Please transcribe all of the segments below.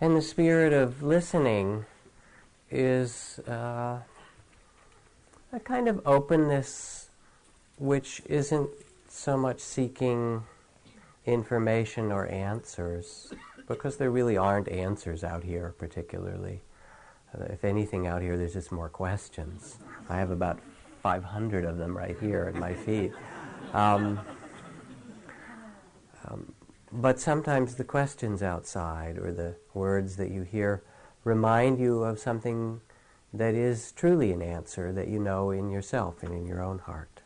And the spirit of listening is uh, a kind of openness which isn't so much seeking information or answers, because there really aren't answers out here, particularly. Uh, if anything, out here, there's just more questions. I have about 500 of them right here at my feet. Um, um, but sometimes the questions outside or the words that you hear remind you of something that is truly an answer that you know in yourself and in your own heart.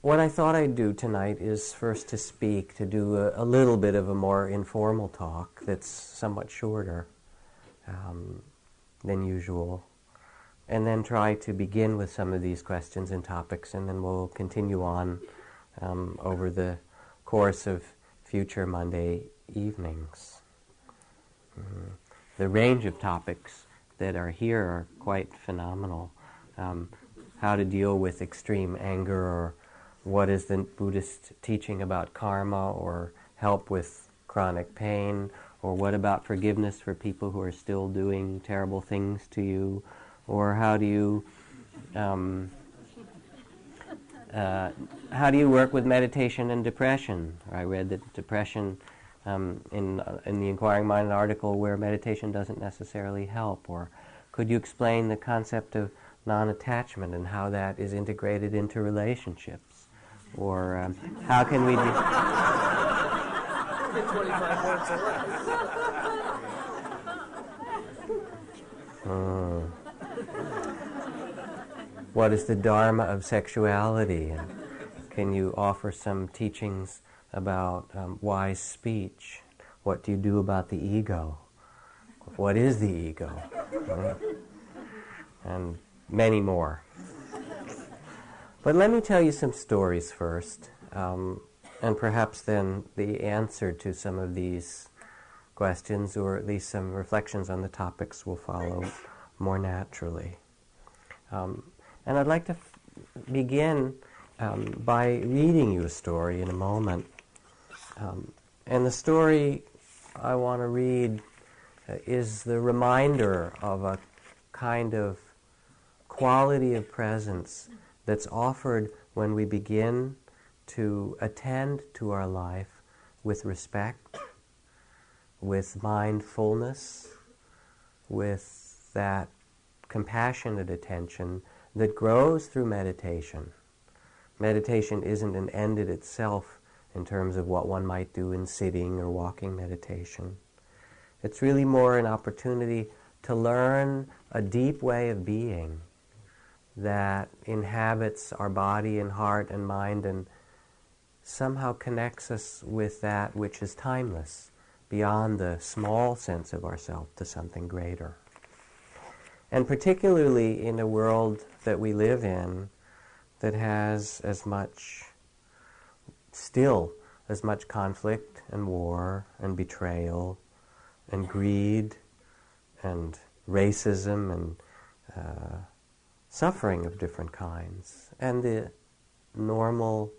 What I thought I'd do tonight is first to speak, to do a, a little bit of a more informal talk that's somewhat shorter um, than usual, and then try to begin with some of these questions and topics, and then we'll continue on um, over the course of future Monday evenings. Mm-hmm. The range of topics that are here are quite phenomenal. Um, how to deal with extreme anger, or what is the Buddhist teaching about karma, or help with chronic pain, or what about forgiveness for people who are still doing terrible things to you, or how do you um, uh, how do you work with meditation and depression? I read that depression um, in, uh, in the Inquiring Mind article where meditation doesn't necessarily help. Or could you explain the concept of non attachment and how that is integrated into relationships? Or um, how can we. uh, what is the dharma of sexuality? And can you offer some teachings about um, wise speech? What do you do about the ego? What is the ego? And many more. But let me tell you some stories first, um, and perhaps then the answer to some of these questions, or at least some reflections on the topics, will follow more naturally. Um, and I'd like to f- begin um, by reading you a story in a moment. Um, and the story I want to read uh, is the reminder of a kind of quality of presence that's offered when we begin to attend to our life with respect, with mindfulness, with that compassionate attention that grows through meditation. Meditation isn't an end in itself in terms of what one might do in sitting or walking meditation. It's really more an opportunity to learn a deep way of being that inhabits our body and heart and mind and somehow connects us with that which is timeless, beyond the small sense of ourself to something greater. And particularly in a world that we live in that has as much, still, as much conflict and war and betrayal and greed and racism and uh, suffering of different kinds and the normal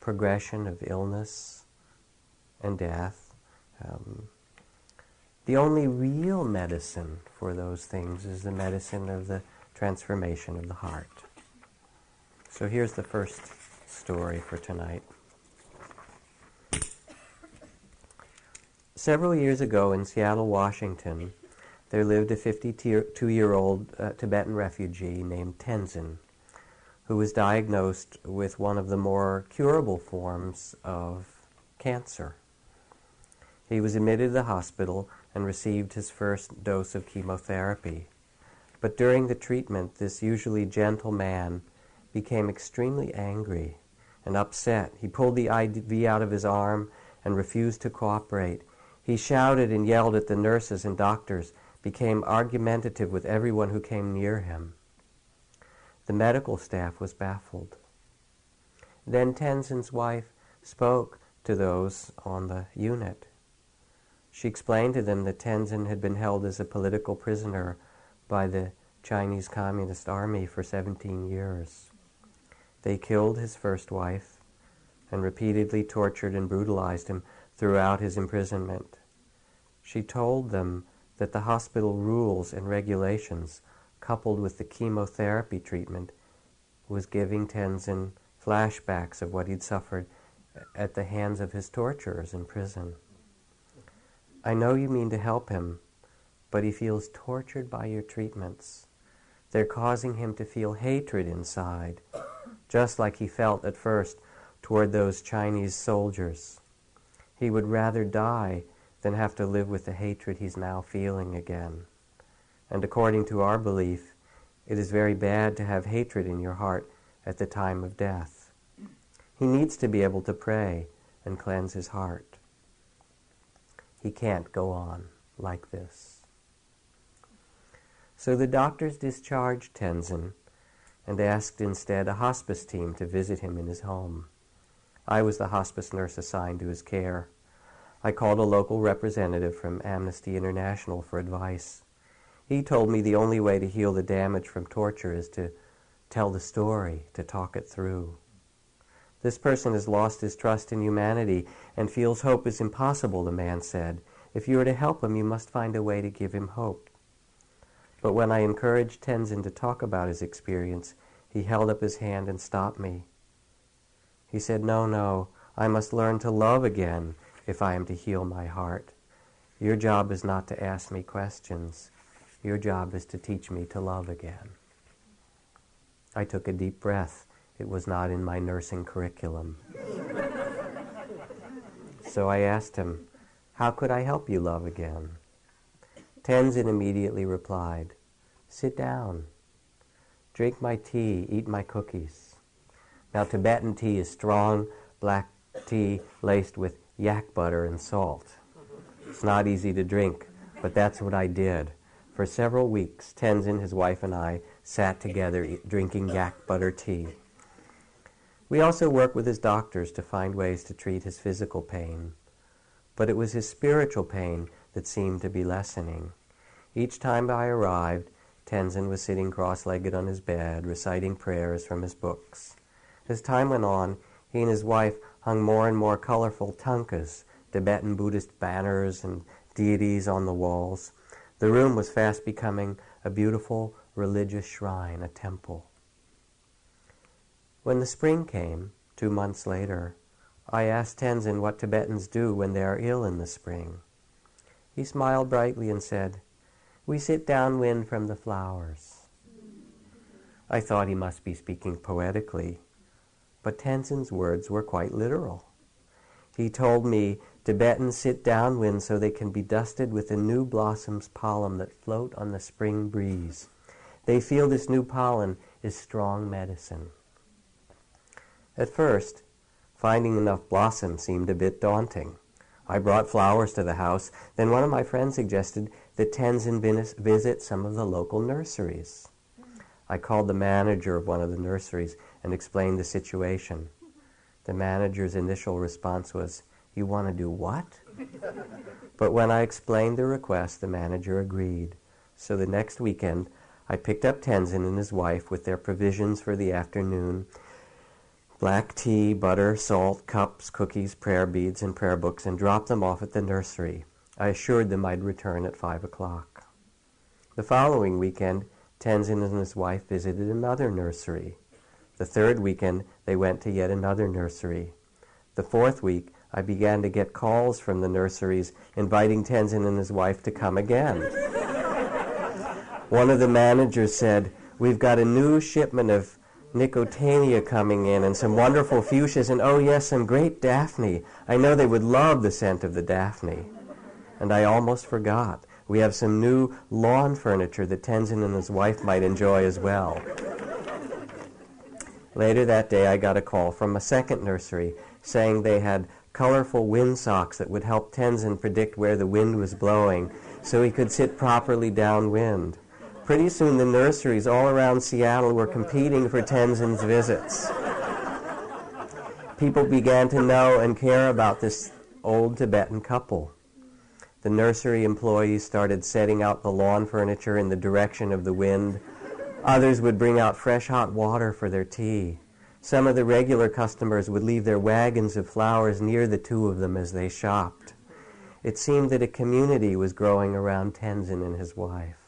progression of illness and death. Um, the only real medicine for those things is the medicine of the transformation of the heart. So here's the first story for tonight. Several years ago in Seattle, Washington, there lived a 52 year old uh, Tibetan refugee named Tenzin, who was diagnosed with one of the more curable forms of cancer. He was admitted to the hospital and received his first dose of chemotherapy. But during the treatment, this usually gentle man became extremely angry and upset. He pulled the IV out of his arm and refused to cooperate. He shouted and yelled at the nurses and doctors, became argumentative with everyone who came near him. The medical staff was baffled. Then Tenzin's wife spoke to those on the unit. She explained to them that Tenzin had been held as a political prisoner by the Chinese Communist Army for 17 years. They killed his first wife and repeatedly tortured and brutalized him throughout his imprisonment. She told them that the hospital rules and regulations, coupled with the chemotherapy treatment, was giving Tenzin flashbacks of what he'd suffered at the hands of his torturers in prison. I know you mean to help him, but he feels tortured by your treatments. They're causing him to feel hatred inside, just like he felt at first toward those Chinese soldiers. He would rather die than have to live with the hatred he's now feeling again. And according to our belief, it is very bad to have hatred in your heart at the time of death. He needs to be able to pray and cleanse his heart. He can't go on like this. So the doctors discharged Tenzin and asked instead a hospice team to visit him in his home. I was the hospice nurse assigned to his care. I called a local representative from Amnesty International for advice. He told me the only way to heal the damage from torture is to tell the story, to talk it through. This person has lost his trust in humanity and feels hope is impossible, the man said. If you are to help him, you must find a way to give him hope. But when I encouraged Tenzin to talk about his experience, he held up his hand and stopped me. He said, No, no, I must learn to love again if I am to heal my heart. Your job is not to ask me questions. Your job is to teach me to love again. I took a deep breath it was not in my nursing curriculum. so I asked him, How could I help you love again? Tenzin immediately replied, Sit down, drink my tea, eat my cookies. Now, Tibetan tea is strong black tea laced with yak butter and salt. It's not easy to drink, but that's what I did. For several weeks, Tenzin, his wife, and I sat together drinking yak butter tea. We also worked with his doctors to find ways to treat his physical pain. But it was his spiritual pain that seemed to be lessening. Each time I arrived, Tenzin was sitting cross-legged on his bed, reciting prayers from his books. As time went on, he and his wife hung more and more colorful thangkas, Tibetan Buddhist banners and deities on the walls. The room was fast becoming a beautiful religious shrine, a temple. When the spring came, two months later, I asked Tenzin what Tibetans do when they are ill in the spring. He smiled brightly and said, We sit downwind from the flowers. I thought he must be speaking poetically, but Tenzin's words were quite literal. He told me Tibetans sit downwind so they can be dusted with the new blossoms pollen that float on the spring breeze. They feel this new pollen is strong medicine. At first, finding enough blossom seemed a bit daunting. I brought flowers to the house. Then one of my friends suggested that Tenzin visit some of the local nurseries. I called the manager of one of the nurseries and explained the situation. The manager's initial response was, You want to do what? but when I explained the request, the manager agreed. So the next weekend, I picked up Tenzin and his wife with their provisions for the afternoon black tea, butter, salt, cups, cookies, prayer beads, and prayer books, and dropped them off at the nursery. I assured them I'd return at five o'clock. The following weekend, Tenzin and his wife visited another nursery. The third weekend, they went to yet another nursery. The fourth week, I began to get calls from the nurseries inviting Tenzin and his wife to come again. One of the managers said, We've got a new shipment of Nicotiana coming in and some wonderful fuchsias and oh yes, some great Daphne. I know they would love the scent of the Daphne. And I almost forgot. We have some new lawn furniture that Tenzin and his wife might enjoy as well. Later that day, I got a call from a second nursery saying they had colorful wind socks that would help Tenzin predict where the wind was blowing so he could sit properly downwind. Pretty soon the nurseries all around Seattle were competing for Tenzin's visits. People began to know and care about this old Tibetan couple. The nursery employees started setting out the lawn furniture in the direction of the wind. Others would bring out fresh hot water for their tea. Some of the regular customers would leave their wagons of flowers near the two of them as they shopped. It seemed that a community was growing around Tenzin and his wife.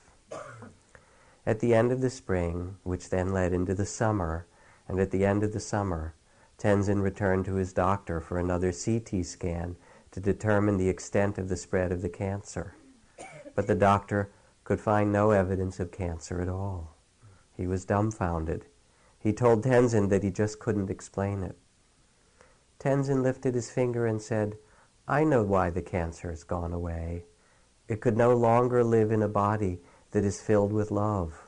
At the end of the spring, which then led into the summer, and at the end of the summer, Tenzin returned to his doctor for another CT scan to determine the extent of the spread of the cancer. But the doctor could find no evidence of cancer at all. He was dumbfounded. He told Tenzin that he just couldn't explain it. Tenzin lifted his finger and said, I know why the cancer has gone away. It could no longer live in a body that is filled with love.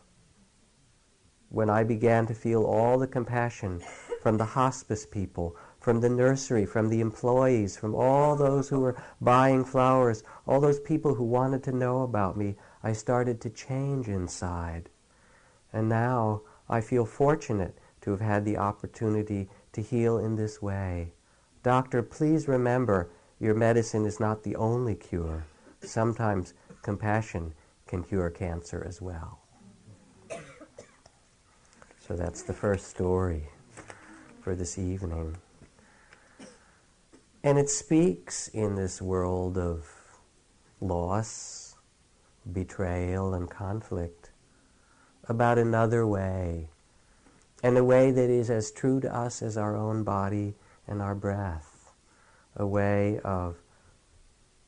When I began to feel all the compassion from the hospice people, from the nursery, from the employees, from all those who were buying flowers, all those people who wanted to know about me, I started to change inside. And now I feel fortunate to have had the opportunity to heal in this way. Doctor, please remember your medicine is not the only cure. Sometimes compassion can cure cancer as well. So that's the first story for this evening. And it speaks in this world of loss, betrayal, and conflict about another way, and a way that is as true to us as our own body and our breath, a way of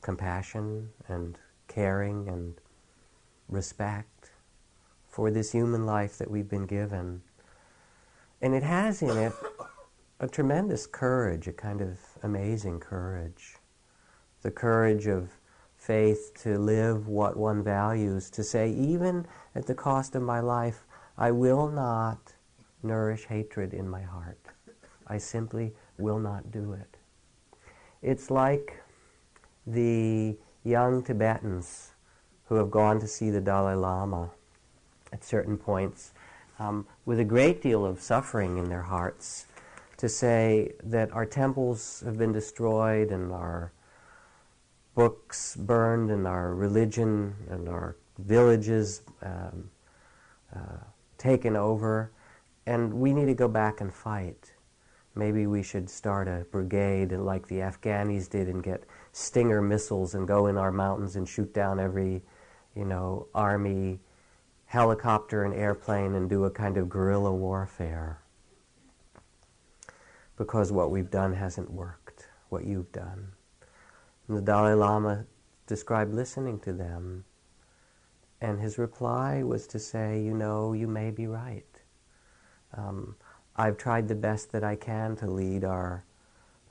compassion and caring and respect for this human life that we've been given. And it has in it a tremendous courage, a kind of amazing courage. The courage of faith to live what one values, to say, even at the cost of my life, I will not nourish hatred in my heart. I simply will not do it. It's like the young Tibetans who have gone to see the Dalai Lama at certain points um, with a great deal of suffering in their hearts to say that our temples have been destroyed and our books burned and our religion and our villages um, uh, taken over, and we need to go back and fight. Maybe we should start a brigade like the Afghanis did and get Stinger missiles and go in our mountains and shoot down every, you know, army helicopter and airplane and do a kind of guerrilla warfare because what we've done hasn't worked, what you've done. And the Dalai Lama described listening to them, and his reply was to say, You know, you may be right. Um, I've tried the best that I can to lead our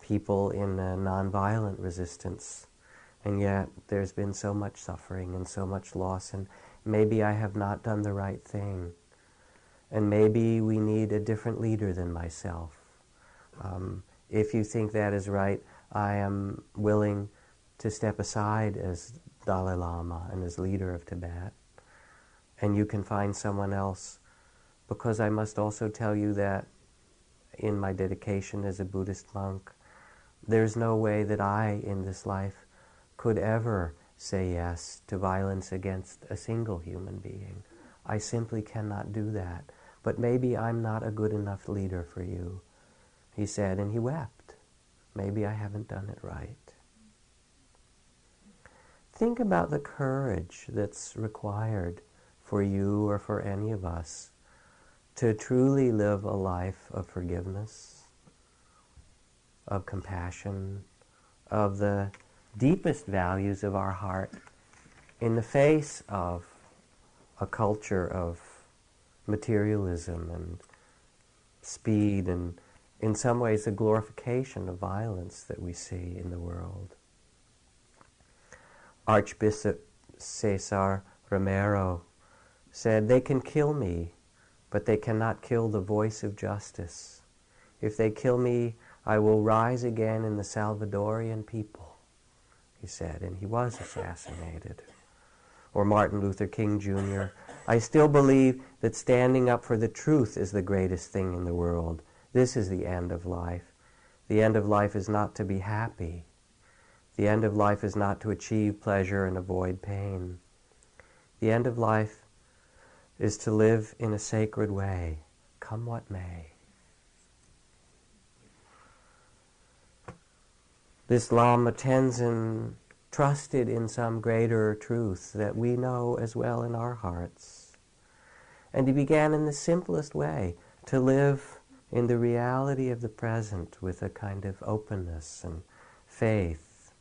people in a nonviolent resistance, and yet there's been so much suffering and so much loss, and maybe I have not done the right thing. And maybe we need a different leader than myself. Um, if you think that is right, I am willing to step aside as Dalai Lama and as leader of Tibet. And you can find someone else. Because I must also tell you that in my dedication as a Buddhist monk, there's no way that I, in this life, could ever say yes to violence against a single human being. I simply cannot do that. But maybe I'm not a good enough leader for you he said, and he wept. Maybe I haven't done it right. Think about the courage that's required for you or for any of us to truly live a life of forgiveness, of compassion, of the deepest values of our heart in the face of a culture of materialism and speed and in some ways a glorification of violence that we see in the world. Archbishop Cesar Romero said, They can kill me, but they cannot kill the voice of justice. If they kill me, I will rise again in the Salvadorian people, he said, and he was assassinated. Or Martin Luther King Jr., I still believe that standing up for the truth is the greatest thing in the world this is the end of life. The end of life is not to be happy. The end of life is not to achieve pleasure and avoid pain. The end of life is to live in a sacred way, come what may. This Lama Tenzin trusted in some greater truth that we know as well in our hearts. And he began in the simplest way to live in the reality of the present with a kind of openness and faith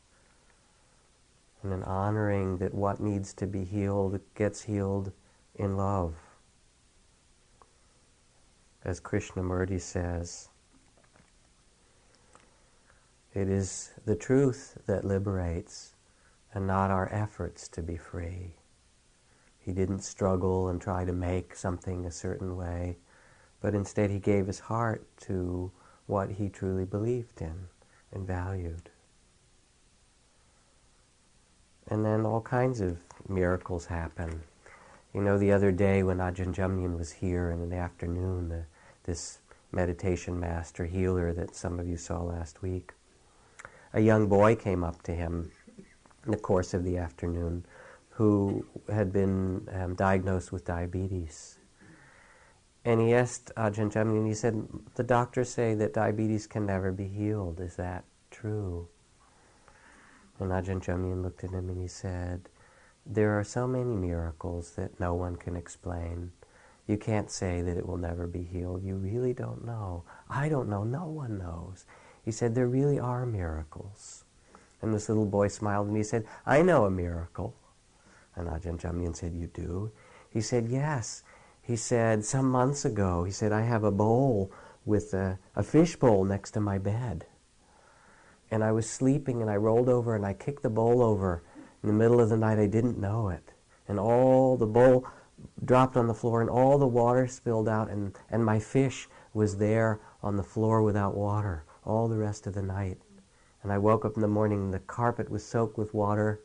and an honoring that what needs to be healed gets healed in love. As Krishnamurti says, it is the truth that liberates and not our efforts to be free. He didn't struggle and try to make something a certain way, but instead he gave his heart to what he truly believed in and valued. And then all kinds of miracles happen. You know, the other day when Ajahn Jumnien was here in the afternoon, the, this meditation master healer that some of you saw last week, a young boy came up to him in the course of the afternoon who had been um, diagnosed with diabetes. And he asked Ajahn Jumnien, he said, the doctors say that diabetes can never be healed. Is that true? And Ajahn Jumnien looked at him and he said, there are so many miracles that no one can explain. You can't say that it will never be healed. You really don't know. I don't know. No one knows. He said, there really are miracles. And this little boy smiled and he said, I know a miracle. And Ajahn Jumnien said, you do? He said, yes. He said, some months ago, he said, I have a bowl with a, a fish bowl next to my bed. And I was sleeping and I rolled over and I kicked the bowl over. In the middle of the night, I didn't know it. And all the bowl dropped on the floor and all the water spilled out and, and my fish was there on the floor without water all the rest of the night. And I woke up in the morning, the carpet was soaked with water.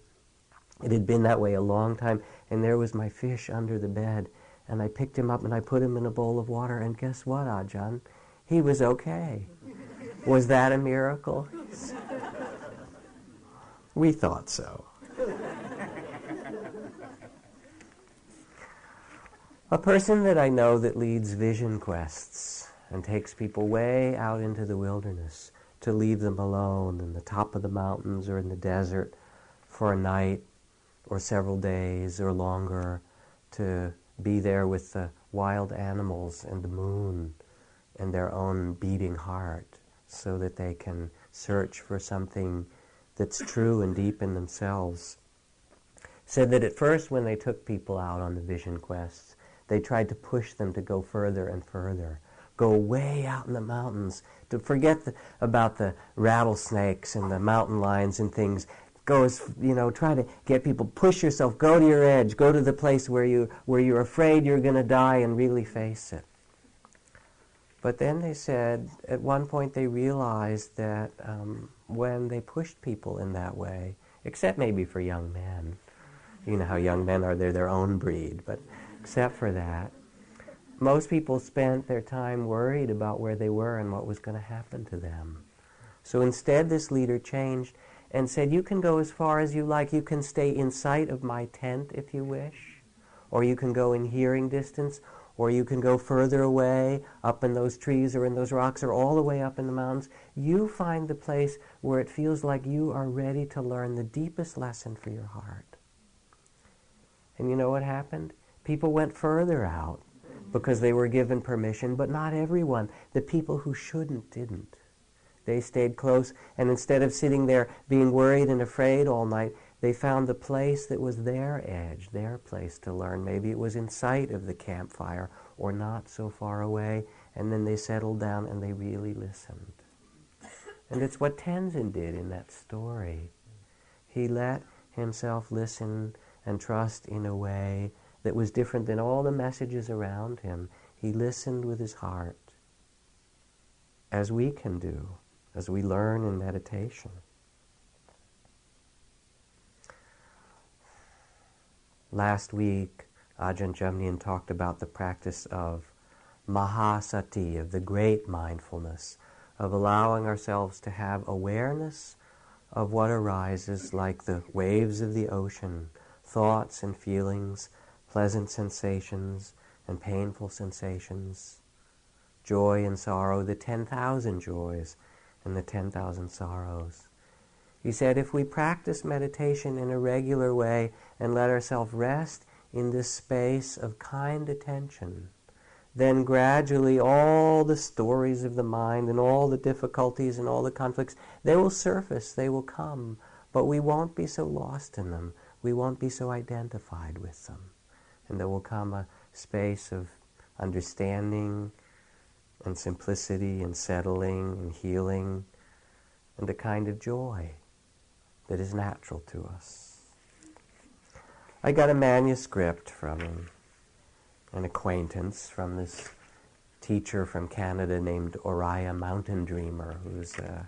It had been that way a long time, and there was my fish under the bed. And I picked him up and I put him in a bowl of water, and guess what, ah Ajahn? He was okay. was that a miracle? we thought so. a person that I know that leads vision quests and takes people way out into the wilderness to leave them alone in the top of the mountains or in the desert for a night or several days or longer to be there with the wild animals and the moon and their own beating heart so that they can search for something that's true and deep in themselves. Said that at first when they took people out on the vision quests, they tried to push them to go further and further go way out in the mountains, to forget the, about the rattlesnakes and the mountain lions and things. Go as, you know, try to get people, push yourself, go to your edge, go to the place where, you, where you're afraid you're going to die and really face it. But then they said, at one point they realized that um, when they pushed people in that way, except maybe for young men, you know how young men are, they're their own breed, but except for that, most people spent their time worried about where they were and what was going to happen to them. So instead, this leader changed and said, You can go as far as you like. You can stay in sight of my tent if you wish, or you can go in hearing distance, or you can go further away, up in those trees or in those rocks, or all the way up in the mountains. You find the place where it feels like you are ready to learn the deepest lesson for your heart. And you know what happened? People went further out because they were given permission, but not everyone. The people who shouldn't didn't. They stayed close, and instead of sitting there being worried and afraid all night, they found the place that was their edge, their place to learn. Maybe it was in sight of the campfire or not so far away, and then they settled down and they really listened. And it's what Tenzin did in that story. He let himself listen and trust in a way that was different than all the messages around him. He listened with his heart, as we can do, as we learn in meditation. Last week, Ajahn Jumnien talked about the practice of mahasati, of the great mindfulness, of allowing ourselves to have awareness of what arises like the waves of the ocean, thoughts and feelings pleasant sensations and painful sensations, joy and sorrow, the 10,000 joys and the 10,000 sorrows. He said, if we practice meditation in a regular way and let ourselves rest in this space of kind attention, then gradually all the stories of the mind and all the difficulties and all the conflicts, they will surface, they will come, but we won't be so lost in them. We won't be so identified with them. And there will come a space of understanding and simplicity and settling and healing and a kind of joy that is natural to us. I got a manuscript from an acquaintance from this teacher from Canada named Oriah Mountain Dreamer, who's uh,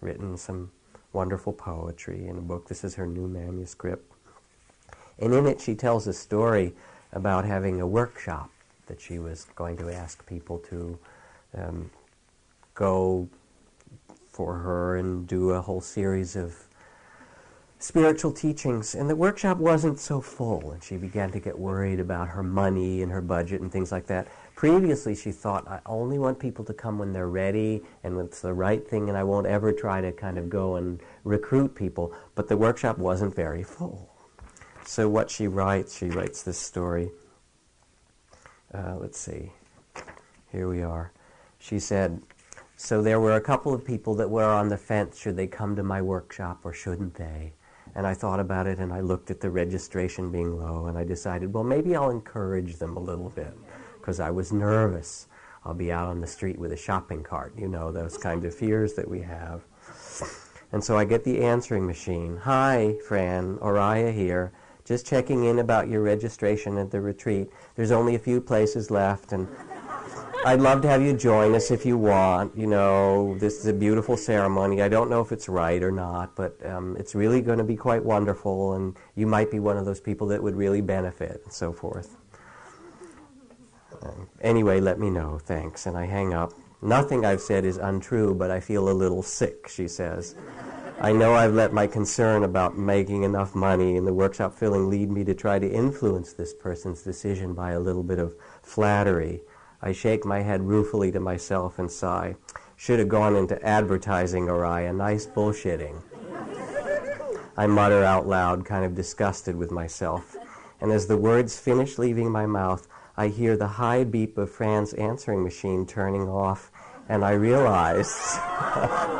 written some wonderful poetry in a book. This is her new manuscript. And in it, she tells a story about having a workshop that she was going to ask people to um, go for her and do a whole series of spiritual teachings. And the workshop wasn't so full, and she began to get worried about her money and her budget and things like that. Previously, she thought, I only want people to come when they're ready and it's the right thing, and I won't ever try to kind of go and recruit people. But the workshop wasn't very full. So, what she writes, she writes this story. Uh, let's see. Here we are. She said, So there were a couple of people that were on the fence should they come to my workshop or shouldn't they? And I thought about it and I looked at the registration being low and I decided, well, maybe I'll encourage them a little bit because I was nervous. I'll be out on the street with a shopping cart, you know, those kind of fears that we have. And so I get the answering machine. Hi, Fran, Oriah here. Just checking in about your registration at the retreat. There's only a few places left, and I'd love to have you join us if you want. You know, this is a beautiful ceremony. I don't know if it's right or not, but um, it's really going to be quite wonderful, and you might be one of those people that would really benefit, and so forth. Um, anyway, let me know. Thanks. And I hang up. Nothing I've said is untrue, but I feel a little sick, she says. I know I've let my concern about making enough money in the workshop filling lead me to try to influence this person's decision by a little bit of flattery. I shake my head ruefully to myself and sigh. Should have gone into advertising, Oriah. Nice bullshitting. I mutter out loud, kind of disgusted with myself. And as the words finish leaving my mouth, I hear the high beep of Fran's answering machine turning off, and I realize.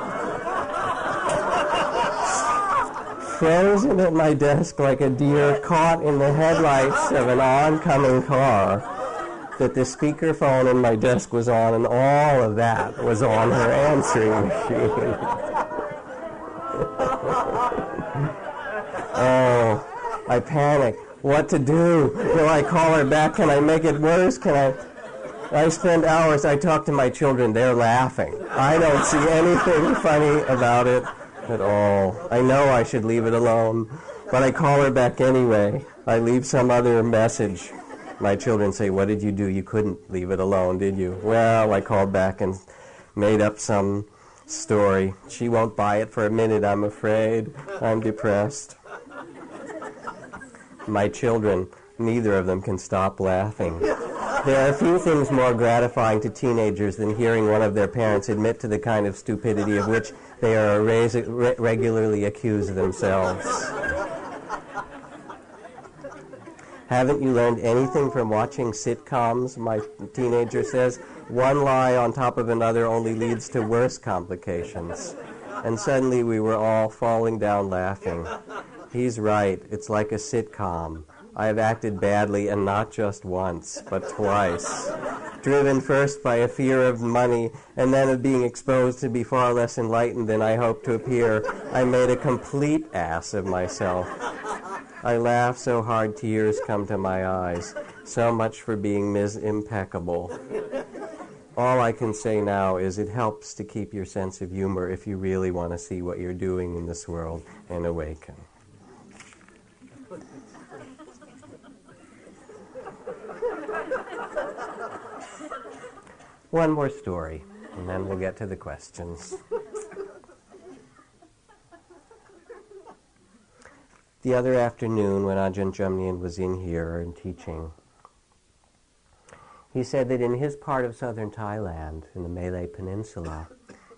frozen at my desk like a deer caught in the headlights of an oncoming car, that the speakerphone in my desk was on, and all of that was on her answering machine. oh, I panic. What to do? Will I call her back? Can I make it worse? Can I? I spend hours, I talk to my children, they're laughing. I don't see anything funny about it at all. I know I should leave it alone, but I call her back anyway. I leave some other message. My children say, What did you do? You couldn't leave it alone, did you? Well, I called back and made up some story. She won't buy it for a minute, I'm afraid. I'm depressed. My children, neither of them can stop laughing. There are few things more gratifying to teenagers than hearing one of their parents admit to the kind of stupidity of which they are re- regularly accused themselves. Haven't you learned anything from watching sitcoms? My teenager says. One lie on top of another only leads to worse complications. And suddenly we were all falling down laughing. He's right. It's like a sitcom. I have acted badly, and not just once, but twice driven first by a fear of money and then of being exposed to be far less enlightened than I hoped to appear, I made a complete ass of myself. I laugh so hard tears come to my eyes. So much for being mis impeccable. All I can say now is it helps to keep your sense of humor if you really want to see what you're doing in this world and awaken. One more story, and then we'll get to the questions. the other afternoon, when Ajahn Jumnien was in here and teaching, he said that in his part of southern Thailand, in the Malay Peninsula,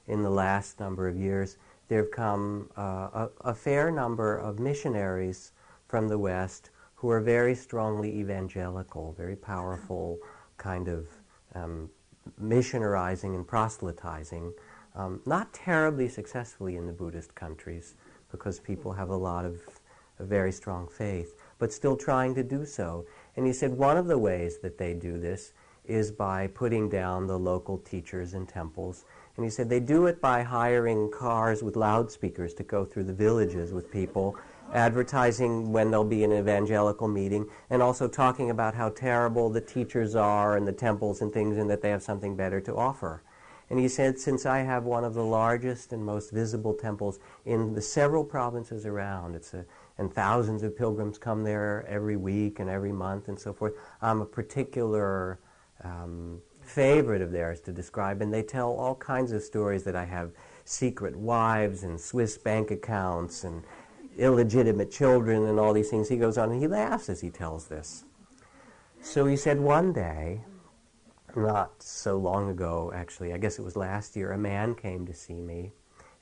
in the last number of years, there have come uh, a, a fair number of missionaries from the West who are very strongly evangelical, very powerful kind of um, missionarizing and proselytizing, um, not terribly successfully in the Buddhist countries because people have a lot of a very strong faith, but still trying to do so. And he said one of the ways that they do this is by putting down the local teachers and temples. And he said they do it by hiring cars with loudspeakers to go through the villages with people advertising when there'll be an evangelical meeting, and also talking about how terrible the teachers are and the temples and things, and that they have something better to offer. And he said, since I have one of the largest and most visible temples in the several provinces around, it's a, and thousands of pilgrims come there every week and every month and so forth, I'm a particular um, favorite of theirs to describe, and they tell all kinds of stories that I have secret wives and Swiss bank accounts and illegitimate children and all these things. He goes on and he laughs as he tells this. So he said one day, not so long ago actually, I guess it was last year, a man came to see me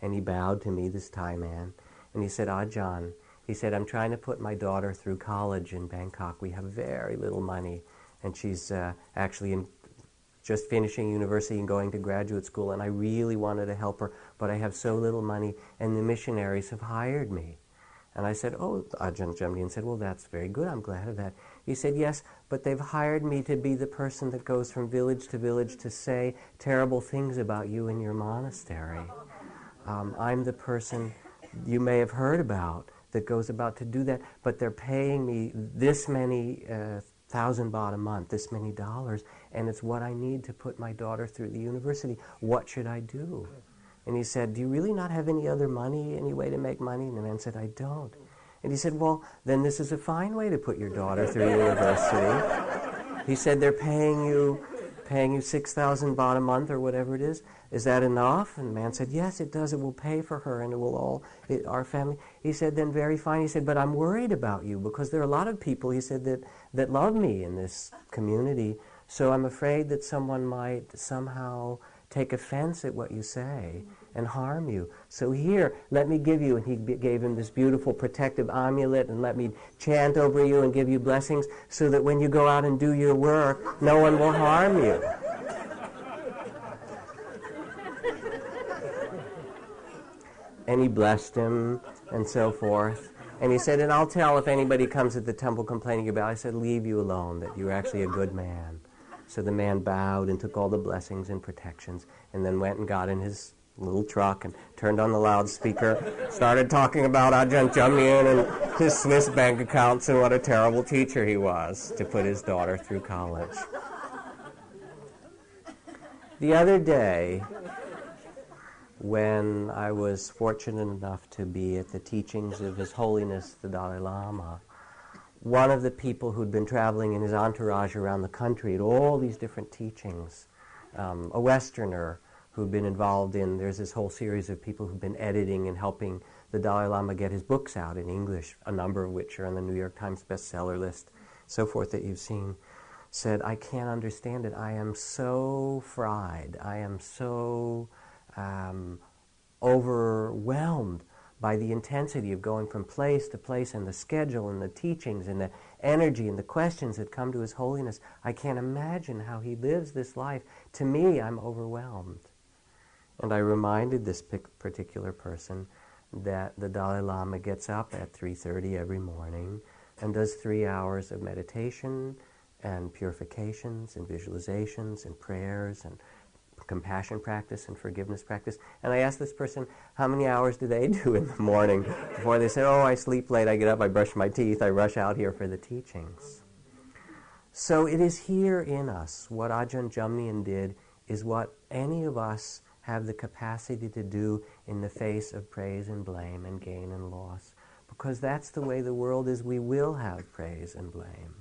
and he bowed to me, this Thai man, and he said, Ah, John, he said, I'm trying to put my daughter through college in Bangkok. We have very little money and she's uh, actually in just finishing university and going to graduate school, and I really wanted to help her, but I have so little money, and the missionaries have hired me. And I said, Oh, Ajahn Jumnien said, Well, that's very good. I'm glad of that. He said, Yes, but they've hired me to be the person that goes from village to village to say terrible things about you in your monastery. Um, I'm the person you may have heard about that goes about to do that, but they're paying me this many uh, thousand baht a month, this many dollars, and it's what I need to put my daughter through the university. What should I do? And he said, Do you really not have any other money, any way to make money? And the man said, I don't. And he said, Well, then this is a fine way to put your daughter through university. he said, They're paying you paying you 6,000 baht a month or whatever it is. Is that enough? And the man said, Yes, it does. It will pay for her and it will all, it, our family. He said, Then very fine. He said, But I'm worried about you because there are a lot of people, he said, that, that love me in this community. So I'm afraid that someone might somehow take offense at what you say and harm you. So here, let me give you, and he gave him this beautiful protective amulet, and let me chant over you and give you blessings so that when you go out and do your work, no one will harm you. and he blessed him and so forth. And he said, and I'll tell if anybody comes at the temple complaining about it. I said, leave you alone, that you're actually a good man. So the man bowed and took all the blessings and protections and then went and got in his little truck and turned on the loudspeaker, started talking about Ajahn Jumnien and his Swiss bank accounts and what a terrible teacher he was to put his daughter through college. The other day, when I was fortunate enough to be at the teachings of His Holiness the Dalai Lama, one of the people who'd been traveling in his entourage around the country at all these different teachings, um, a Westerner who'd been involved in, there's this whole series of people who've been editing and helping the Dalai Lama get his books out in English, a number of which are on the New York Times bestseller list, so forth that you've seen, said, I can't understand it. I am so fried. I am so um, overwhelmed by the intensity of going from place to place and the schedule and the teachings and the energy and the questions that come to His Holiness. I can't imagine how He lives this life. To me, I'm overwhelmed. And I reminded this particular person that the Dalai Lama gets up at 3:30 every morning and does 3 hours of meditation and purifications and visualizations and prayers and compassion practice and forgiveness practice. And I asked this person, how many hours do they do in the morning? Before they said, oh, I sleep late, I get up, I brush my teeth, I rush out here for the teachings. So it is here in us. What Ajahn Jumnien did is what any of us have the capacity to do in the face of praise and blame and gain and loss. Because that's the way the world is. We will have praise and blame.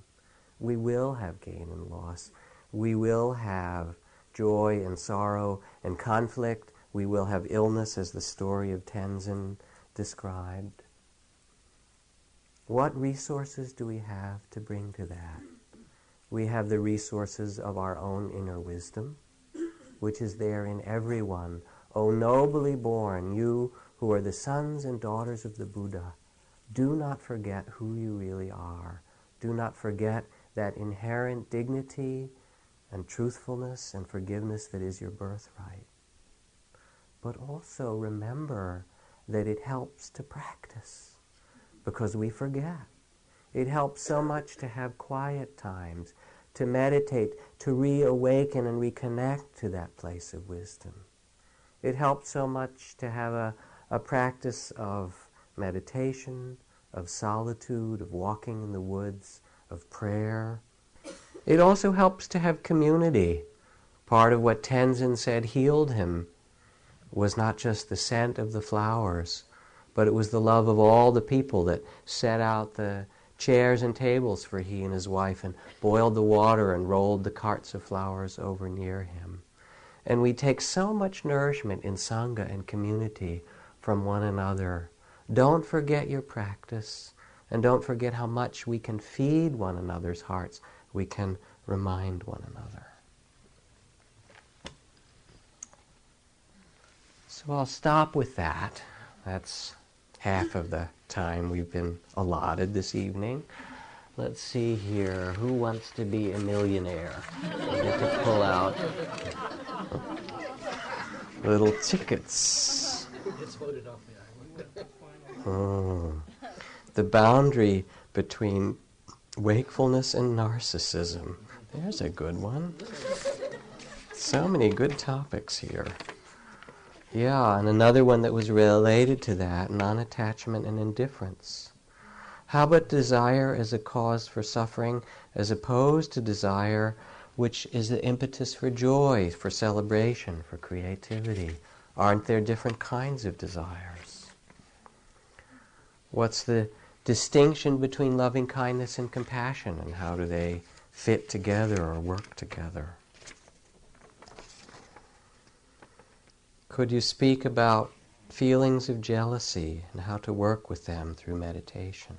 We will have gain and loss. We will have joy and sorrow and conflict. We will have illness, as the story of Tenzin described. What resources do we have to bring to that? We have the resources of our own inner wisdom, which is there in everyone. O nobly born, you who are the sons and daughters of the Buddha, do not forget who you really are. Do not forget that inherent dignity and truthfulness and forgiveness that is your birthright. But also remember that it helps to practice because we forget. It helps so much to have quiet times, to meditate, to reawaken and reconnect to that place of wisdom. It helps so much to have a, a practice of meditation, of solitude, of walking in the woods, of prayer. It also helps to have community. Part of what Tenzin said healed him was not just the scent of the flowers, but it was the love of all the people that set out the chairs and tables for he and his wife and boiled the water and rolled the carts of flowers over near him. And we take so much nourishment in Sangha and community from one another. Don't forget your practice, and don't forget how much we can feed one another's hearts. We can remind one another. So I'll stop with that. That's half of the time we've been allotted this evening. Let's see here. Who wants to be a millionaire? I get to pull out little tickets. Oh. The boundary between wakefulness and narcissism. There's a good one. So many good topics here. Yeah, and another one that was related to that non attachment and indifference. How about desire as a cause for suffering as opposed to desire which is the impetus for joy, for celebration, for creativity? Aren't there different kinds of desires? What's the distinction between loving kindness and compassion, and how do they fit together or work together? Could you speak about feelings of jealousy and how to work with them through meditation?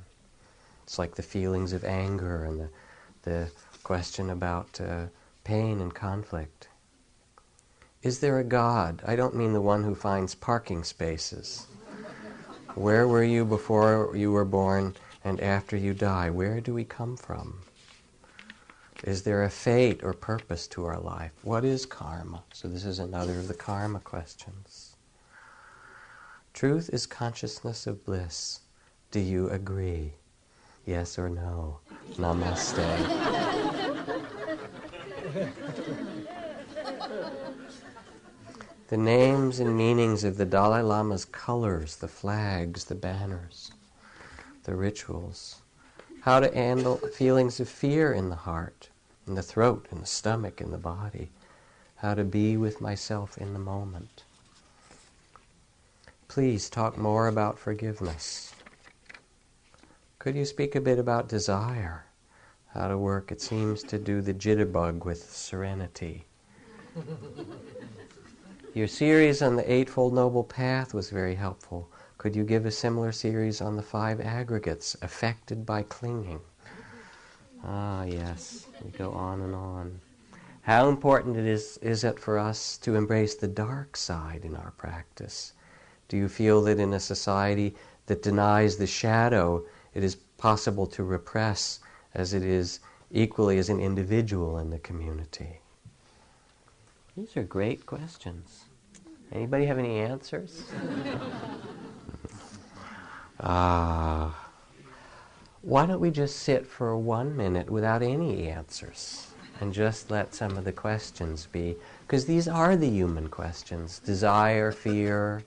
It's like the feelings of anger and the, the question about uh, pain and conflict. Is there a God? I don't mean the one who finds parking spaces. Where were you before you were born and after you die? Where do we come from? Is there a fate or purpose to our life? What is karma? So, this is another of the karma questions. Truth is consciousness of bliss. Do you agree? Yes or no? Namaste. the names and meanings of the Dalai Lama's colors, the flags, the banners, the rituals how to handle feelings of fear in the heart, in the throat, in the stomach, in the body, how to be with myself in the moment. Please talk more about forgiveness. Could you speak a bit about desire? How to work, it seems to do the jitterbug with serenity. Your series on the Eightfold Noble Path was very helpful. Could you give a similar series on the five aggregates affected by clinging? Ah, yes, we go on and on. How important it is, is it for us to embrace the dark side in our practice? Do you feel that in a society that denies the shadow, it is possible to repress as it is equally as an individual in the community? These are great questions. Anybody have any answers? Ah. Uh, why don't we just sit for one minute without any answers and just let some of the questions be? Because these are the human questions desire, fear,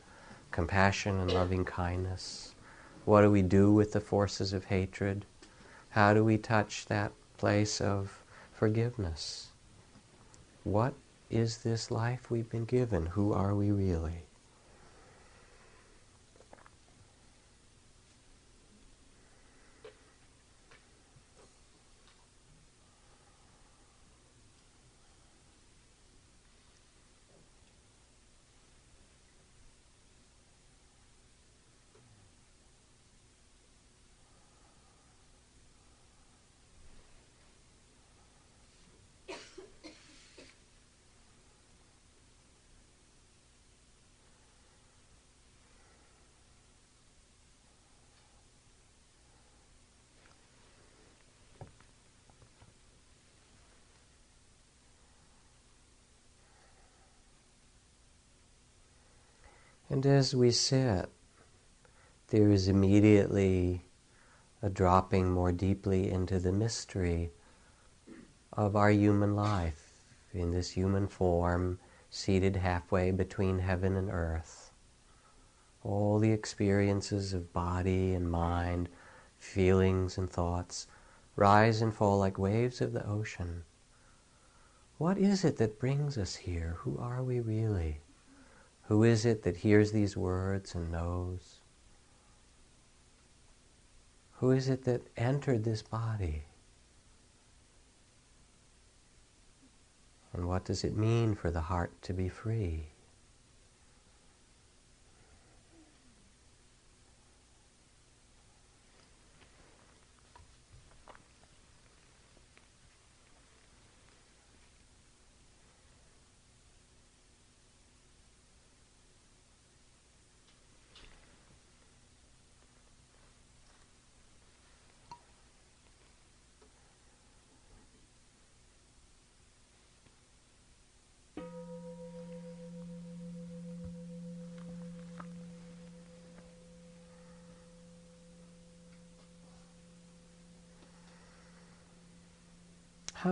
compassion, and loving kindness. What do we do with the forces of hatred? How do we touch that place of forgiveness? What is this life we've been given? Who are we really? And as we sit, there is immediately a dropping more deeply into the mystery of our human life in this human form, seated halfway between heaven and earth. All the experiences of body and mind, feelings and thoughts rise and fall like waves of the ocean. What is it that brings us here? Who are we really? Who is it that hears these words and knows? Who is it that entered this body? And what does it mean for the heart to be free?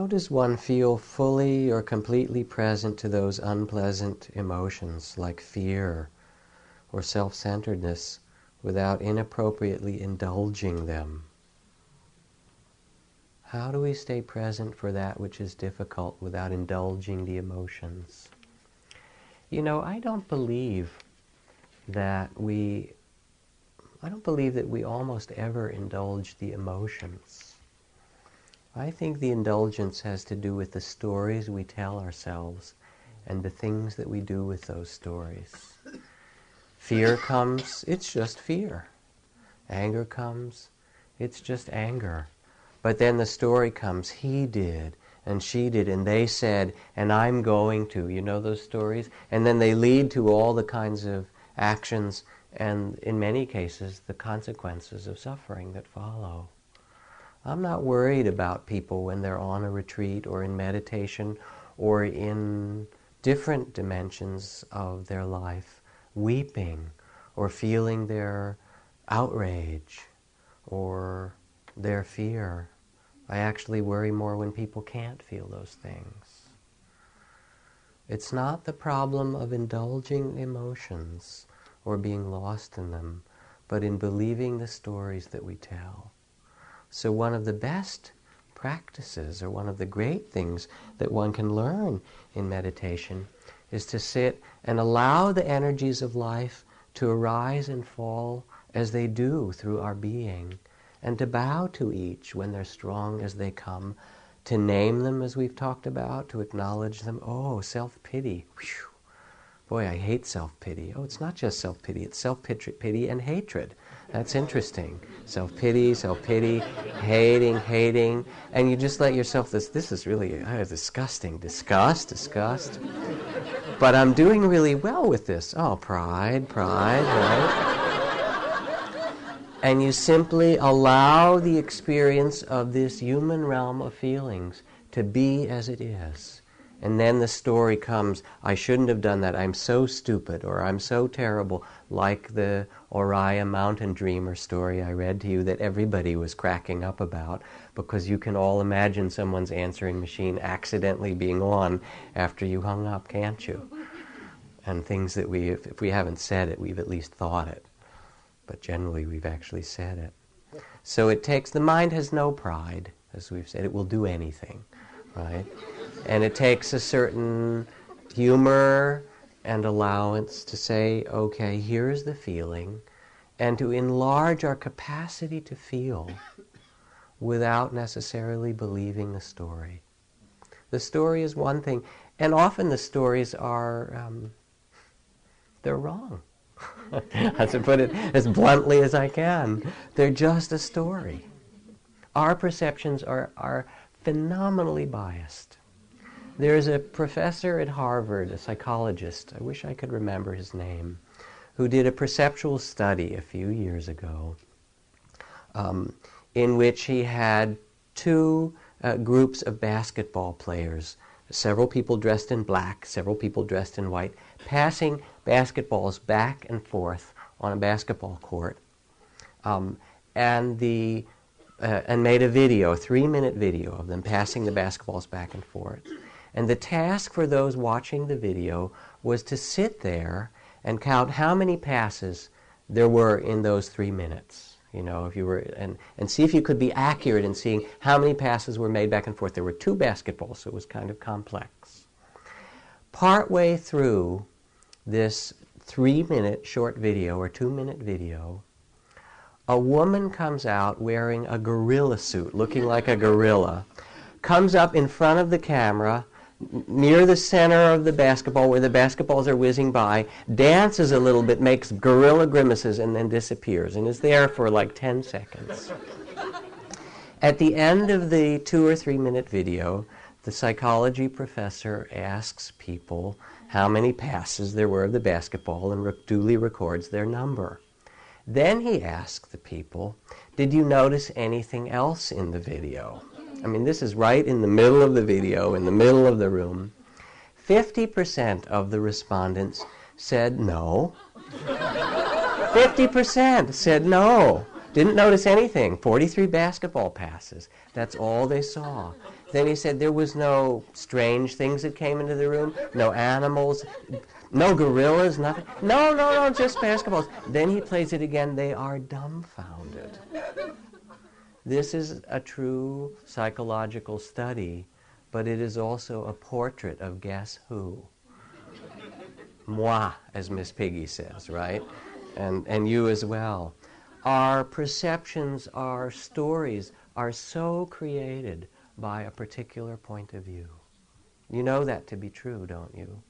How does one feel fully or completely present to those unpleasant emotions like fear or self centeredness without inappropriately indulging them? How do we stay present for that which is difficult without indulging the emotions? You know, I don't believe that we I don't believe that we almost ever indulge the emotions. I think the indulgence has to do with the stories we tell ourselves and the things that we do with those stories. Fear comes, it's just fear. Anger comes, it's just anger. But then the story comes, he did, and she did, and they said, and I'm going to. You know those stories? And then they lead to all the kinds of actions and, in many cases, the consequences of suffering that follow. I'm not worried about people when they're on a retreat or in meditation or in different dimensions of their life, weeping or feeling their outrage or their fear. I actually worry more when people can't feel those things. It's not the problem of indulging emotions or being lost in them, but in believing the stories that we tell. So, one of the best practices, or one of the great things that one can learn in meditation, is to sit and allow the energies of life to arise and fall as they do through our being, and to bow to each when they're strong as they come, to name them as we've talked about, to acknowledge them. Oh, self pity. Boy, I hate self pity. Oh, it's not just self pity, it's self pity and hatred. That's interesting. Self pity, self pity, hating, hating, and you just let yourself this. This is really uh, disgusting. Disgust, disgust. But I'm doing really well with this. Oh, pride, pride, right? and you simply allow the experience of this human realm of feelings to be as it is. And then the story comes, I shouldn't have done that, I'm so stupid, or I'm so terrible, like the Oriah Mountain Dreamer story I read to you that everybody was cracking up about, because you can all imagine someone's answering machine accidentally being on after you hung up, can't you? And things that we, if, if we haven't said it, we've at least thought it. But generally, we've actually said it. So it takes, the mind has no pride, as we've said, it will do anything, right? And it takes a certain humor and allowance to say, okay, here's the feeling, and to enlarge our capacity to feel without necessarily believing the story. The story is one thing, and often the stories are, um, they're wrong. I to put it as bluntly as I can. They're just a story. Our perceptions are, are phenomenally biased. There's a professor at Harvard, a psychologist, I wish I could remember his name, who did a perceptual study a few years ago um, in which he had two uh, groups of basketball players, several people dressed in black, several people dressed in white, passing basketballs back and forth on a basketball court, um, and the uh, and made a video, a three-minute video of them passing the basketballs back and forth. And the task for those watching the video was to sit there and count how many passes there were in those three minutes. You know, if you were and, and see if you could be accurate in seeing how many passes were made back and forth. There were two basketballs, so it was kind of complex. Partway through this three minute short video or two minute video, a woman comes out wearing a gorilla suit, looking like a gorilla, comes up in front of the camera near the center of the basketball where the basketballs are whizzing by, dances a little bit, makes gorilla grimaces, and then disappears and is there for like 10 seconds. At the end of the two or three minute video, the psychology professor asks people how many passes there were of the basketball and re- duly records their number. Then he asks the people, Did you notice anything else in the video? I mean, this is right in the middle of the video, in the middle of the room. 50% of the respondents said no. 50% said no. Didn't notice anything. 43 basketball passes. That's all they saw. Then he said there was no strange things that came into the room, no animals, no gorillas, nothing. No, no, no, just basketballs. Then he plays it again. They are dumbfounded. This is a true psychological study, but it is also a portrait of guess who? Moi, as Miss Piggy says, right? And, and you as well. Our perceptions, our stories are so created by a particular point of view. You know that to be true, don't you?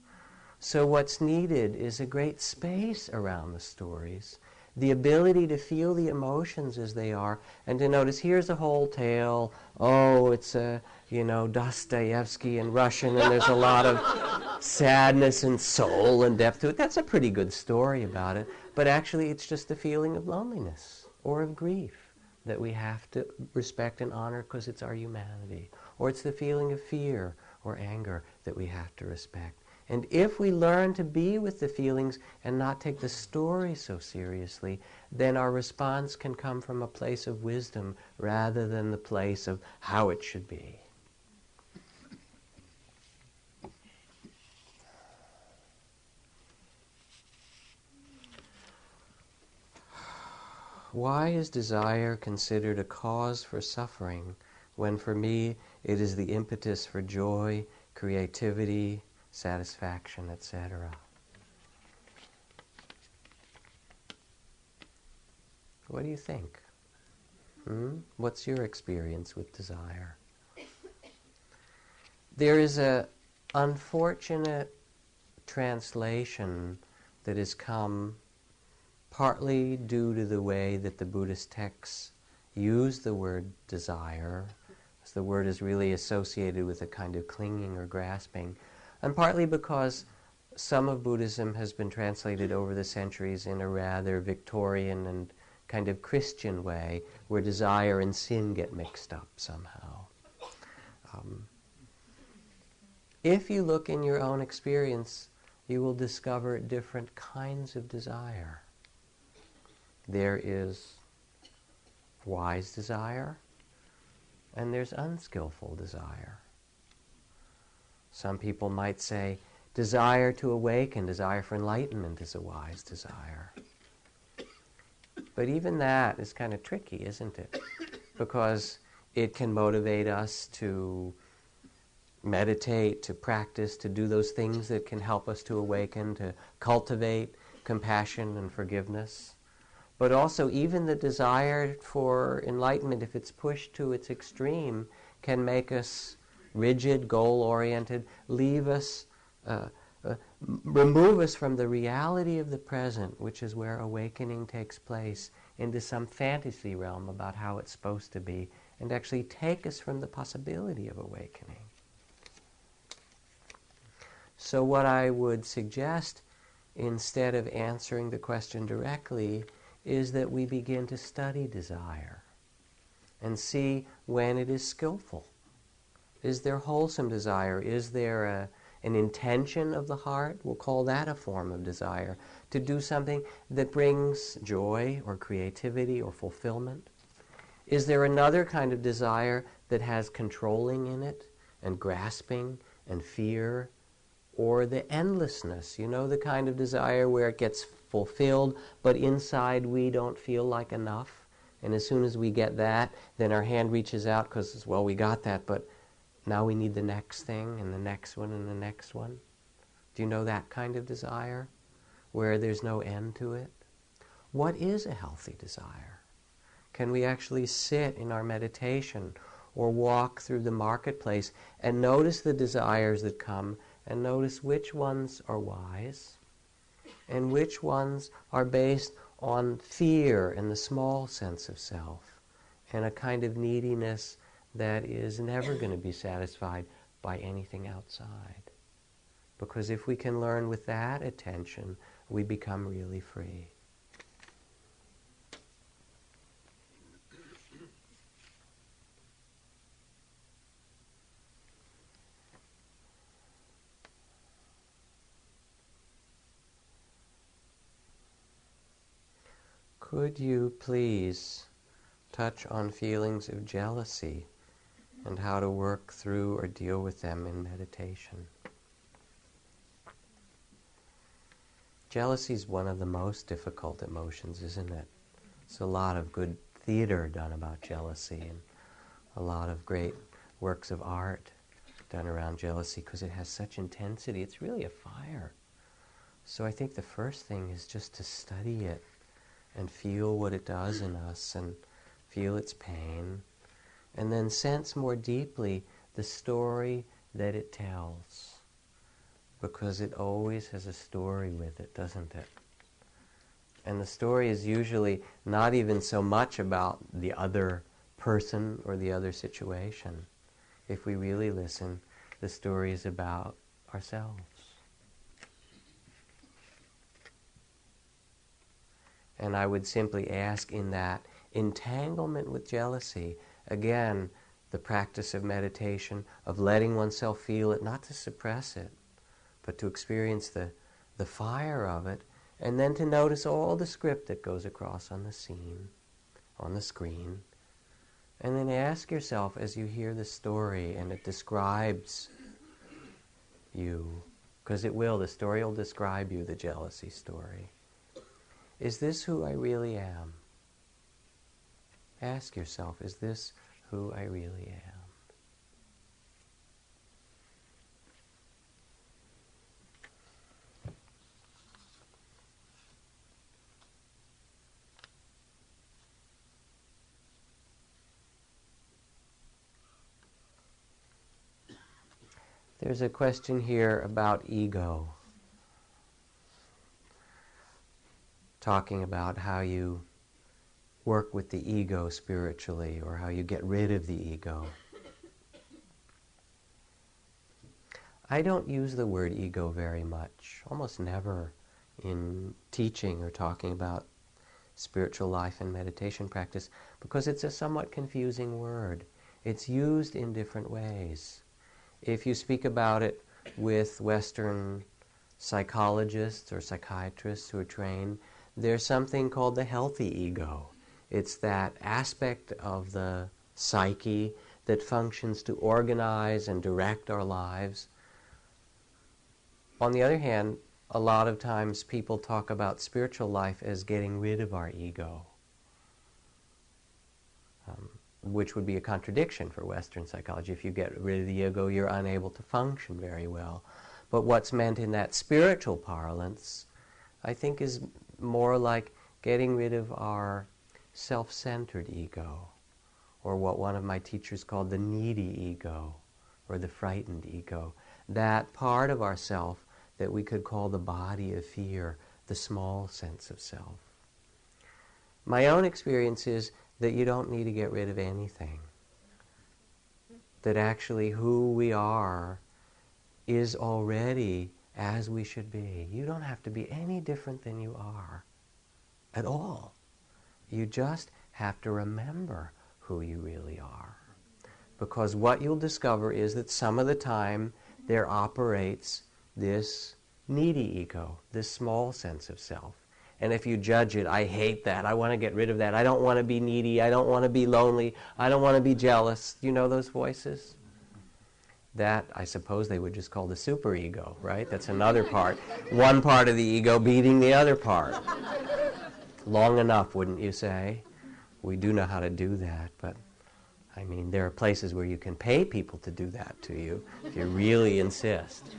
So, what's needed is a great space around the stories the ability to feel the emotions as they are and to notice here's a whole tale. Oh it's a you know dostoevsky and russian and there's a lot of sadness and soul and depth to it. That's a pretty good story about it. But actually it's just a feeling of loneliness or of grief that we have to respect and honor because it's our humanity or it's the feeling of fear or anger that we have to respect and if we learn to be with the feelings and not take the story so seriously, then our response can come from a place of wisdom rather than the place of how it should be. Why is desire considered a cause for suffering when for me it is the impetus for joy, creativity, satisfaction, etc. What do you think? Hmm? What's your experience with desire? There is a unfortunate translation that has come partly due to the way that the Buddhist texts use the word desire, as the word is really associated with a kind of clinging or grasping, and partly because some of Buddhism has been translated over the centuries in a rather Victorian and kind of Christian way, where desire and sin get mixed up somehow. Um, if you look in your own experience, you will discover different kinds of desire. There is wise desire, and there's unskillful desire. Some people might say desire to awaken, desire for enlightenment is a wise desire. But even that is kind of tricky, isn't it? Because it can motivate us to meditate, to practice, to do those things that can help us to awaken, to cultivate compassion and forgiveness. But also, even the desire for enlightenment, if it's pushed to its extreme, can make us rigid, goal oriented, leave us, uh, uh, remove us from the reality of the present, which is where awakening takes place, into some fantasy realm about how it's supposed to be, and actually take us from the possibility of awakening. So, what I would suggest, instead of answering the question directly, is that we begin to study desire and see when it is skillful is there wholesome desire? Is there a, an intention of the heart, we'll call that a form of desire. To do something that brings joy or creativity or fulfillment. Is there another kind of desire that has controlling in it and grasping and fear or the endlessness, you know, the kind of desire where it gets fulfilled, but inside we don't feel like enough. And as soon as we get that, then our hand reaches out because, well, we got that, but now we need the next thing and the next one and the next one. Do you know that kind of desire where there's no end to it? What is a healthy desire? Can we actually sit in our meditation or walk through the marketplace and notice the desires that come and notice which ones are wise and which ones are based on fear and the small sense of self and a kind of neediness that is never going to be satisfied by anything outside. Because if we can learn with that attention, we become really free. Could you please touch on feelings of jealousy and how to work through or deal with them in meditation? Jealousy is one of the most difficult emotions, isn't it? There's a lot of good theater done about jealousy and a lot of great works of art done around jealousy because it has such intensity. It's really a fire. So I think the first thing is just to study it and feel what it does in us and feel its pain, and then sense more deeply the story that it tells. Because it always has a story with it, doesn't it? And the story is usually not even so much about the other person or the other situation. If we really listen, the story is about ourselves. And I would simply ask in that entanglement with jealousy, again, the practice of meditation, of letting oneself feel it, not to suppress it, but to experience the, the fire of it, and then to notice all the script that goes across on the scene, on the screen. And then ask yourself as you hear the story and it describes you, because it will, the story will describe you, the jealousy story. Is this who I really am? Ask yourself, is this who I really am? There's a question here about ego. talking about how you work with the ego spiritually or how you get rid of the ego. I don't use the word ego very much, almost never in teaching or talking about spiritual life and meditation practice because it's a somewhat confusing word. It's used in different ways. If you speak about it with Western psychologists or psychiatrists who are trained, there's something called the healthy ego. It's that aspect of the psyche that functions to organize and direct our lives. On the other hand, a lot of times people talk about spiritual life as getting rid of our ego, um, which would be a contradiction for Western psychology. If you get rid of the ego, you're unable to function very well. But what's meant in that spiritual parlance, I think, is more like getting rid of our self centered ego, or what one of my teachers called the needy ego, or the frightened ego. That part of ourself that we could call the body of fear, the small sense of self. My own experience is that you don't need to get rid of anything. That actually who we are is already as we should be. You don't have to be any different than you are at all. You just have to remember who you really are. Because what you'll discover is that some of the time there operates this needy ego, this small sense of self. And if you judge it, I hate that. I want to get rid of that. I don't want to be needy. I don't want to be lonely. I don't want to be jealous. You know those voices? That, I suppose they would just call the superego, right? That's another part. One part of the ego beating the other part. Long enough, wouldn't you say? We do know how to do that, but I mean, there are places where you can pay people to do that to you if you really insist.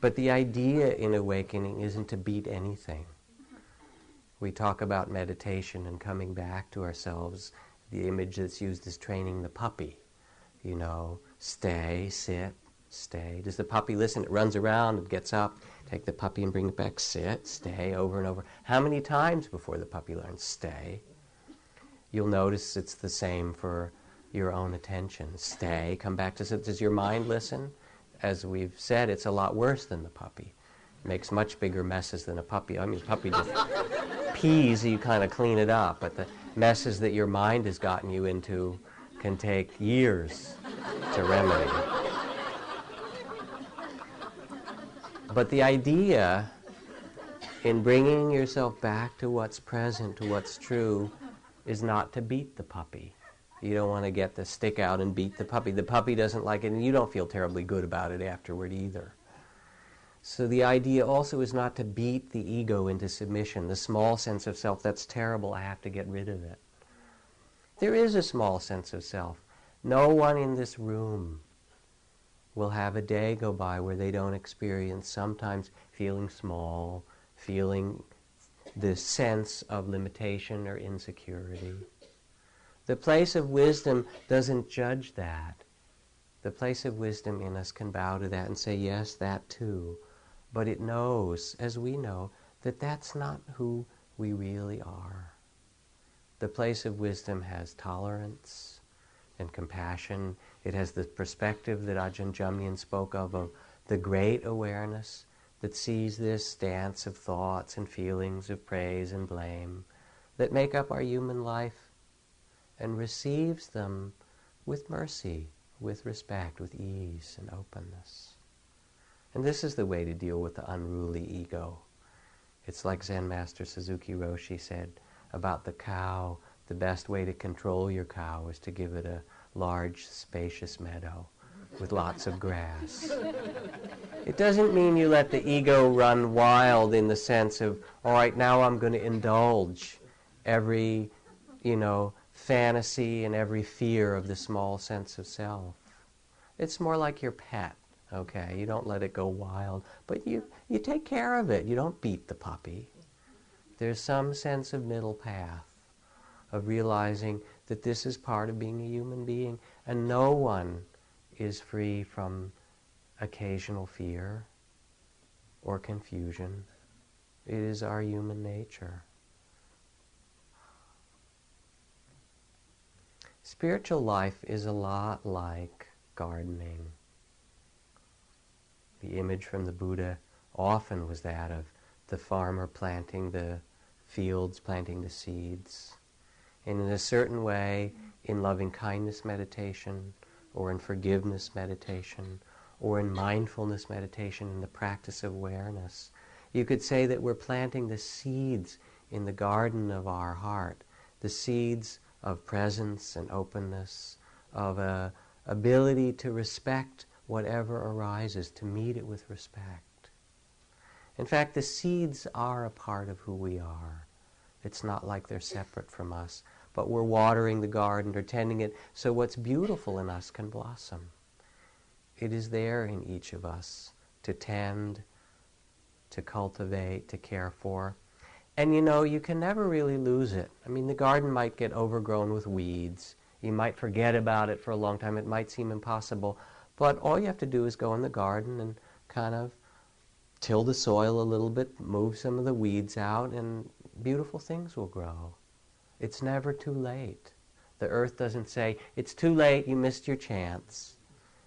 But the idea in awakening isn't to beat anything. We talk about meditation and coming back to ourselves. The image that's used is training the puppy. You know, stay, sit, stay. Does the puppy listen? It runs around, it gets up, take the puppy and bring it back, sit, stay, over and over. How many times before the puppy learns stay? You'll notice it's the same for your own attention. Stay, come back to sit. Does your mind listen? as we've said, it's a lot worse than the puppy. It makes much bigger messes than a puppy. I mean, a puppy just pees, you kind of clean it up, but the messes that your mind has gotten you into can take years to remedy. But the idea in bringing yourself back to what's present, to what's true, is not to beat the puppy. You don't want to get the stick out and beat the puppy. The puppy doesn't like it, and you don't feel terribly good about it afterward either. So the idea also is not to beat the ego into submission, the small sense of self. That's terrible. I have to get rid of it. There is a small sense of self. No one in this room will have a day go by where they don't experience sometimes feeling small, feeling the sense of limitation or insecurity. The place of wisdom doesn't judge that. The place of wisdom in us can bow to that and say, yes, that too. But it knows, as we know, that that's not who we really are. The place of wisdom has tolerance and compassion. It has the perspective that Ajahn Jumnien spoke of, of the great awareness that sees this dance of thoughts and feelings of praise and blame that make up our human life and receives them with mercy, with respect, with ease and openness. And this is the way to deal with the unruly ego. It's like Zen Master Suzuki Roshi said about the cow. The best way to control your cow is to give it a large, spacious meadow with lots of grass. it doesn't mean you let the ego run wild in the sense of, all right, now I'm going to indulge every, you know, fantasy and every fear of the small sense of self. It's more like your pet, okay? You don't let it go wild, but you, you take care of it. You don't beat the puppy. There's some sense of middle path of realizing that this is part of being a human being, and no one is free from occasional fear or confusion. It is our human nature. Spiritual life is a lot like gardening. The image from the Buddha often was that of the farmer planting the fields, planting the seeds. And in a certain way, in loving kindness meditation, or in forgiveness meditation, or in mindfulness meditation, in the practice of awareness, you could say that we're planting the seeds in the garden of our heart, the seeds of presence and openness, of a ability to respect whatever arises, to meet it with respect. In fact, the seeds are a part of who we are. It's not like they're separate from us, but we're watering the garden or tending it so what's beautiful in us can blossom. It is there in each of us to tend, to cultivate, to care for. And you know, you can never really lose it. I mean, the garden might get overgrown with weeds. You might forget about it for a long time. It might seem impossible. But all you have to do is go in the garden and kind of till the soil a little bit, move some of the weeds out, and beautiful things will grow. It's never too late. The earth doesn't say, it's too late, you missed your chance.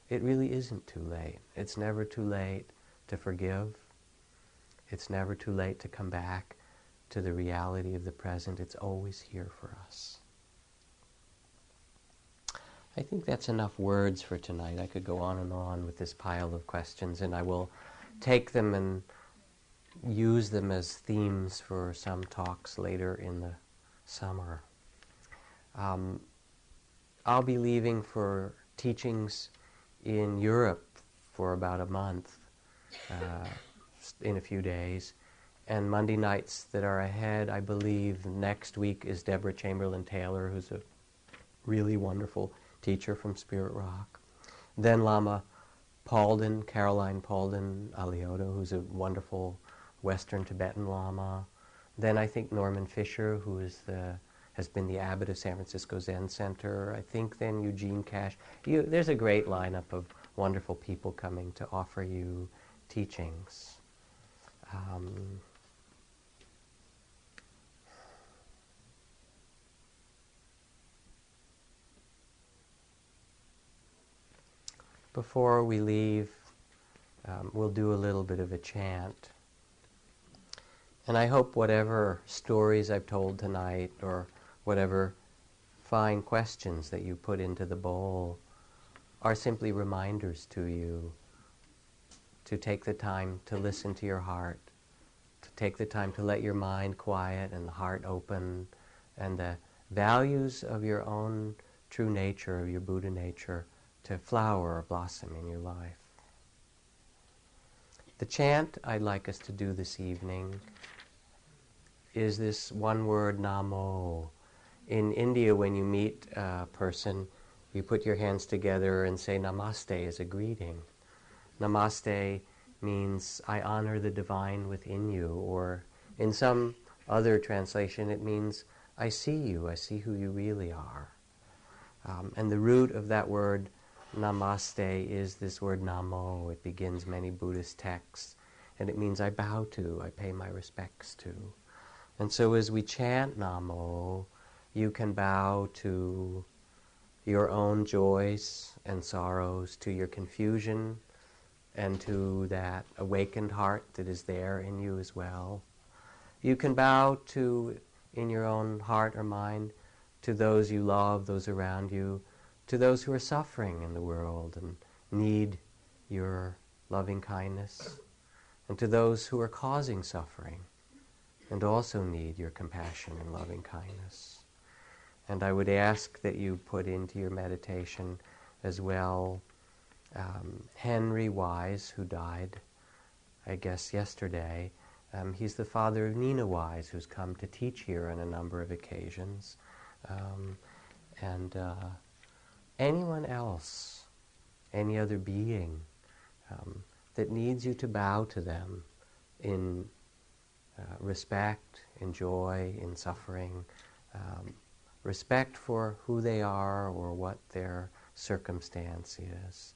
It really isn't too late. It's never too late to forgive. It's never too late to come back to the reality of the present. It's always here for us. I think that's enough words for tonight. I could go on and on with this pile of questions, and I will take them and use them as themes for some talks later in the summer. Um, I'll be leaving for teachings in Europe for about a month uh, in a few days. And Monday nights that are ahead, I believe next week is Deborah Chamberlain Taylor, who's a really wonderful teacher from Spirit Rock. Then Lama Palden, Caroline Palden Alioto, who's a wonderful Western Tibetan Lama. Then I think Norman Fischer, who is the, has been the abbot of San Francisco Zen Center. I think then Eugene Cash. You, there's a great lineup of wonderful people coming to offer you teachings. Um, before we leave, um, we'll do a little bit of a chant. And I hope whatever stories I've told tonight or whatever fine questions that you put into the bowl are simply reminders to you to take the time to listen to your heart, to take the time to let your mind quiet and the heart open, and the values of your own true nature, of your Buddha nature, to flower or blossom in your life. The chant I'd like us to do this evening is this one word, Namo. In India, when you meet a person, you put your hands together and say Namaste as a greeting. Namaste means I honor the divine within you, or in some other translation, it means I see you, I see who you really are. Um, and the root of that word Namaste is this word Namo. It begins many Buddhist texts, and it means I bow to, I pay my respects to. And so as we chant Namo, you can bow to your own joys and sorrows, to your confusion, and to that awakened heart that is there in you as well. You can bow to, in your own heart or mind, to those you love, those around you, to those who are suffering in the world and need your loving kindness, and to those who are causing suffering and also need your compassion and loving kindness. And I would ask that you put into your meditation as well um, Henry Wise, who died, I guess, yesterday. Um, he's the father of Nina Wise, who's come to teach here on a number of occasions. Um, and uh, anyone else, any other being um, that needs you to bow to them in uh, respect, in joy, in suffering, um, respect for who they are or what their circumstance is.